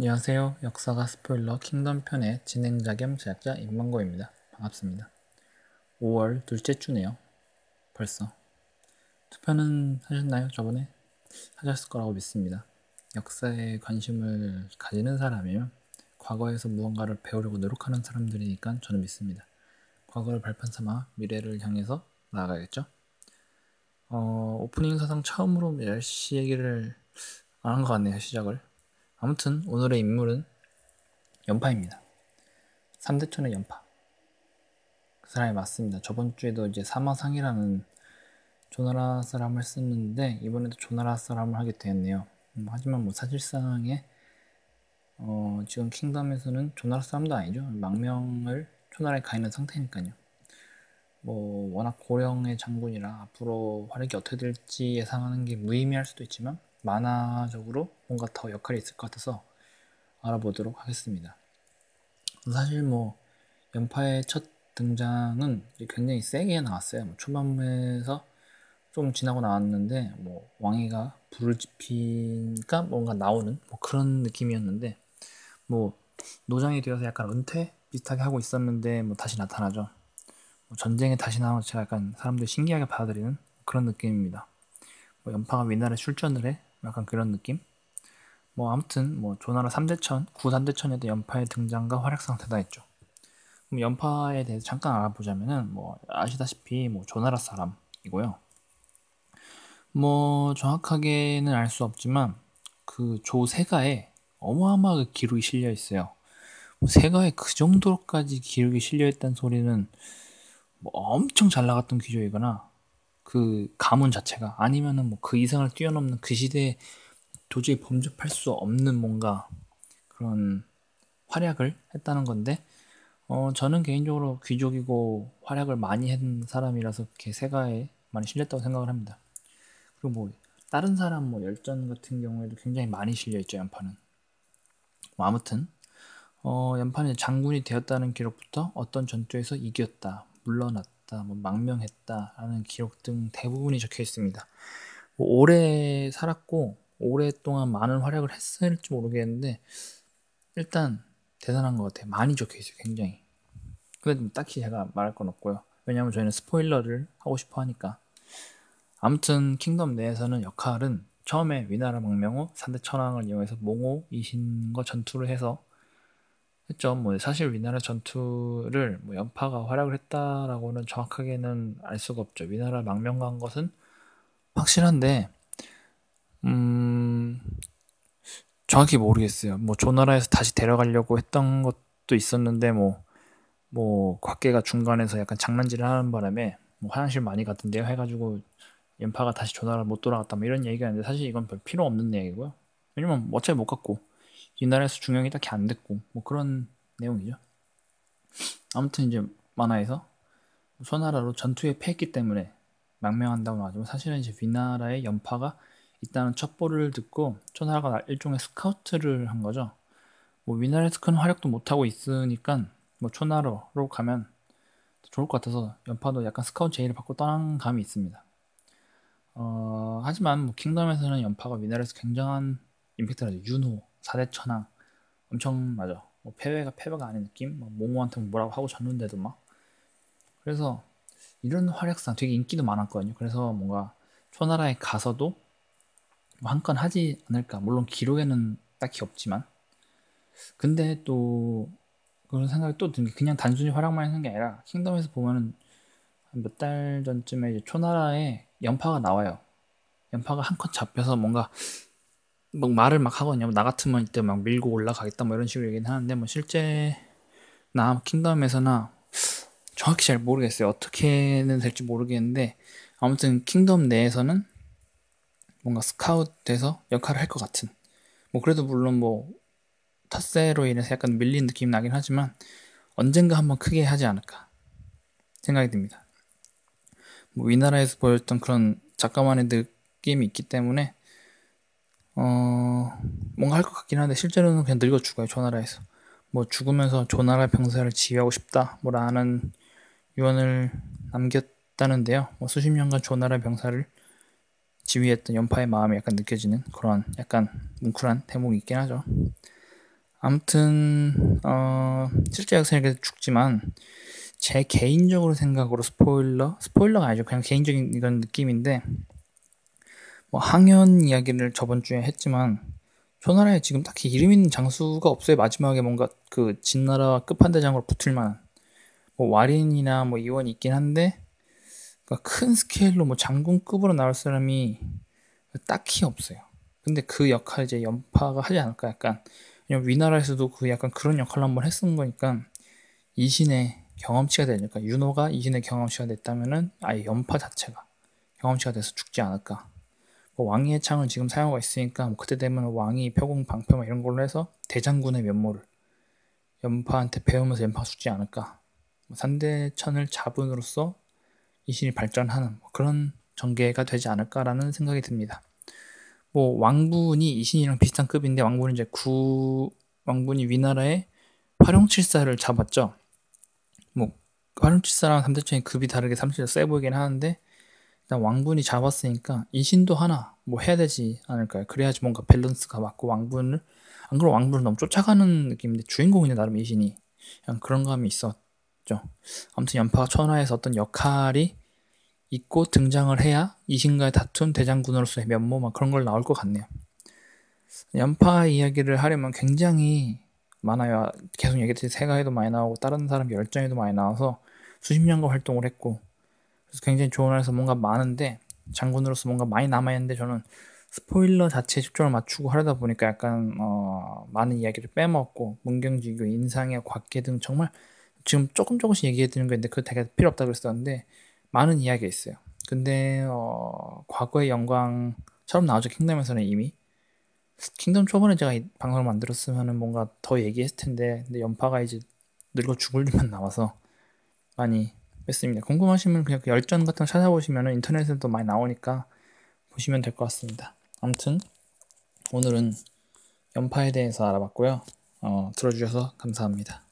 안녕하세요. 역사가 스포일러 킹덤 편의 진행자 겸 제작자 임만고입니다. 반갑습니다. 5월 둘째 주네요. 벌써. 투표는 하셨나요? 저번에? 하셨을 거라고 믿습니다. 역사에 관심을 가지는 사람이면 과거에서 무언가를 배우려고 노력하는 사람들이니까 저는 믿습니다. 과거를 발판 삼아 미래를 향해서 나아가겠죠? 어, 오프닝 사상 처음으로 멸시 얘기를 안 한 것 같네요, 시작을. 아무튼 오늘의 인물은 연파입니다. 3대천의 연파. 그 사람이 맞습니다. 저번 주에도 이제 사마상이라는 조나라 사람을 썼는데 이번에도 조나라 사람을 하게 되었네요. 음, 하지만 뭐 사실상의 어, 지금 킹덤에서는 조나라 사람도 아니죠. 망명을 초나라에 가 있는 상태니까요. 뭐 워낙 고령의 장군이라 앞으로 활약이 어떻게 될지 예상하는 게 무의미할 수도 있지만 만화적으로 뭔가 더 역할이 있을 것 같아서 알아보도록 하겠습니다. 사실 뭐 연파의 첫 등장은 굉장히 세게 나왔어요. 뭐 초반에서 좀 지나고 나왔는데 뭐 왕이가 불을 지피니까 뭔가 나오는 뭐 그런 느낌이었는데 뭐 노장이 되어서 약간 은퇴 비슷하게 하고 있었는데 뭐 다시 나타나죠. 뭐 전쟁에 다시 나와서 제가 약간 사람들이 신기하게 받아들이는 그런 느낌입니다. 뭐 연파가 위나라에 출전을 해 약간 그런 느낌? 뭐 아무튼 뭐 조나라 3대천, 9,3대천에도 연파의 등장과 활약 상태다 했죠. 그럼 연파에 대해서 잠깐 알아보자면은 뭐 아시다시피 뭐 조나라 사람이고요. 뭐 정확하게는 알 수 없지만 그 조세가에 어마어마하게 기록이 실려 있어요. 뭐 세가에 그 정도까지 기록이 실려 있다는 소리는 뭐 엄청 잘 나갔던 귀족이거나 그 가문 자체가 아니면은 뭐 그 이상을 뛰어넘는 그 시대에 도저히 범접할 수 없는 뭔가 그런 활약을 했다는 건데 어 저는 개인적으로 귀족이고 활약을 많이 한 사람이라서 이렇게 세가에 많이 실렸다고 생각을 합니다. 그리고 뭐 다른 사람 뭐 열전 같은 경우에도 굉장히 많이 실려 있죠 연판은. 뭐 아무튼 어 연판이 장군이 되었다는 기록부터 어떤 전투에서 이겼다 물러났다 뭐 망명했다라는 기록 등 대부분이 적혀 있습니다. 뭐 오래 살았고 오랫동안 많은 활약을 했을지 모르겠는데 일단 대단한 것 같아요. 많이 적혀 있어요, 굉장히. 근데 딱히 제가 말할 건 없고요. 왜냐하면 저희는 스포일러를 하고 싶어 하니까. 아무튼 킹덤 내에서는 역할은 처음에 위나라 망명 후 산대 천왕을 이용해서 몽호 이신과 전투를 해서 했죠. 뭐 사실 위나라 전투를 뭐 연파가 활약을 했다라고는 정확하게는 알 수가 없죠. 위나라 망명한 것은 확실한데 음 정확히 모르겠어요. 뭐 조나라에서 다시 데려가려고 했던 것도 있었는데 뭐뭐 뭐 곽계가 중간에서 약간 장난질을 하는 바람에 뭐 화장실 많이 갔던데요 해가지고 연파가 다시 조나라 못 돌아갔다 뭐 이런 얘기가 있는데 사실 이건 별 필요 없는 얘기고요. 왜냐면 어차피 못 갔고 이 나라에서 중용이 딱히 안 됐고 뭐 그런 내용이죠. 아무튼 이제 만화에서 소나라로 전투에 패했기 때문에 망명한다고 나오지만 사실은 이제 위나라의 연파가 있다는 첩보를 듣고 초나라가 일종의 스카우트를 한 거죠. 뭐큰 활약도 못 하고 있으니까 뭐 초나라로 가면 좋을 것 같아서 연파도 약간 스카우트 제의를 받고 떠난 감이 있습니다. 어, 하지만 뭐 킹덤에서는 연파가 위나라에서 굉장한 임팩트를 하죠. 윤호, 4대 천왕 엄청 맞아. 뭐 패배가 패배가 아닌 느낌? 막 몽호한테 뭐라고 하고 졌는데도 막 그래서 이런 활약상 되게 인기도 많았거든요. 그래서 뭔가 초나라에 가서도 뭐 한 건 하지 않을까. 물론 기록에는 딱히 없지만 근데 또 그런 생각이 또든게 그냥 단순히 활약만 하는 게 아니라 킹덤에서 보면은 몇 달 전쯤에 이제 초나라에 염파가 나와요. 염파가 한 컷 잡혀서 뭔가 막 말을 막 하거든요. 나 같으면 이때 막 밀고 올라가겠다 뭐 이런 식으로 얘기는 하는데 뭐 실제 나 킹덤에서나 정확히 잘 모르겠어요. 어떻게는 될지 모르겠는데 아무튼 킹덤 내에서는 뭔가 스카웃 돼서 역할을 할 것 같은. 뭐 그래도 물론 뭐 탓세로 인해서 약간 밀린 느낌이 나긴 하지만 언젠가 한번 크게 하지 않을까 생각이 듭니다. 뭐 위나라에서 보였던 그런 작가만의 느낌이 있기 때문에 어, 뭔가 할 것 같긴 한데 실제로는 그냥 늙어 죽어요 조나라에서. 뭐 죽으면서 조나라 병사를 지휘하고 싶다 뭐라는 유언을 남겼다는데요. 뭐 수십 년간 조나라 병사를 지휘했던 연파의 마음이 약간 느껴지는 그런 약간 뭉클한 대목이 있긴 하죠. 아무튼 어, 실제 역사에 죽지만 제 개인적으로 생각으로 스포일러 스포일러가 아니죠. 그냥 개인적인 이런 느낌인데 뭐 항현 이야기를 저번 주에 했지만 초나라에 지금 딱히 이름 있는 장수가 없어요. 마지막에 뭔가 그 진나라 끝판대장으로 붙을 만한. 뭐 와린이나 뭐 이원이 있긴 한데 그러니까 큰 스케일로 뭐 장군급으로 나올 사람이 딱히 없어요 근데 그 역할 이제 연파가 하지 않을까 약간 왜냐면 위나라에서도 그 약간 그런 역할을 한번 했은 거니까 이신의 경험치가 되니까 윤호가 이신의 경험치가 됐다면은 아예 연파 자체가 경험치가 돼서 죽지 않을까. 뭐 왕위의 창을 지금 사용하고 있으니까 뭐 그때 되면 왕위 표공 방패 뭐 이런 걸로 해서 대장군의 면모를 연파한테 배우면서 연파 죽지 않을까. 뭐 산대천을 잡은으로써 이신이 발전하는 뭐 그런 전개가 되지 않을까라는 생각이 듭니다. 뭐 왕분이 이신이랑 비슷한 급인데 왕분은 이제 구 왕분이 위나라의 활용칠사를 잡았죠. 뭐 활용칠사랑 삼대천이 급이 다르게 삼칠사 세 보이긴 하는데 일단 왕분이 잡았으니까 이신도 하나 뭐 해야 되지 않을까요? 그래야지 뭔가 밸런스가 맞고 왕분을 안 그러면 왕분을 너무 쫓아가는 느낌인데 주인공이네 나름 이신이 그냥 그런 감이 있었죠. 아무튼 연파가 천하에서 어떤 역할이 있고 등장을 해야 이신과의 다툼 대장군으로서의 면모 막 그런 걸 나올 것 같네요. 연파 이야기를 하려면 굉장히 많아요. 계속 얘기했듯이 세가에도 많이 나오고 다른 사람 열정에도 많이 나와서 수십 년간 활동을 했고 그래서 굉장히 좋은 해서 뭔가 많은데 장군으로서 뭔가 많이 남아있는데 저는 스포일러 자체에 집중을 맞추고 하려다 보니까 약간 어, 많은 이야기를 빼먹고 문경지교, 인상의 곽계 등 정말 지금 조금 조금씩 얘기해 드리는 건데 그거 되게 필요 없다 그랬었는데 많은 이야기가 있어요. 근데 어, 과거의 영광처럼 나오죠 킹덤에서는 이미 킹덤 초반에 제가 이 방송을 만들었으면 뭔가 더 얘기했을 텐데 근데 연파가 이제 늙어 죽을 일만 남아서 많이 뺐습니다. 궁금하시면 그냥 그 열전 같은 거 찾아보시면 인터넷에도 많이 나오니까 보시면 될 것 같습니다. 아무튼 오늘은 연파에 대해서 알아봤고요. 어, 들어주셔서 감사합니다.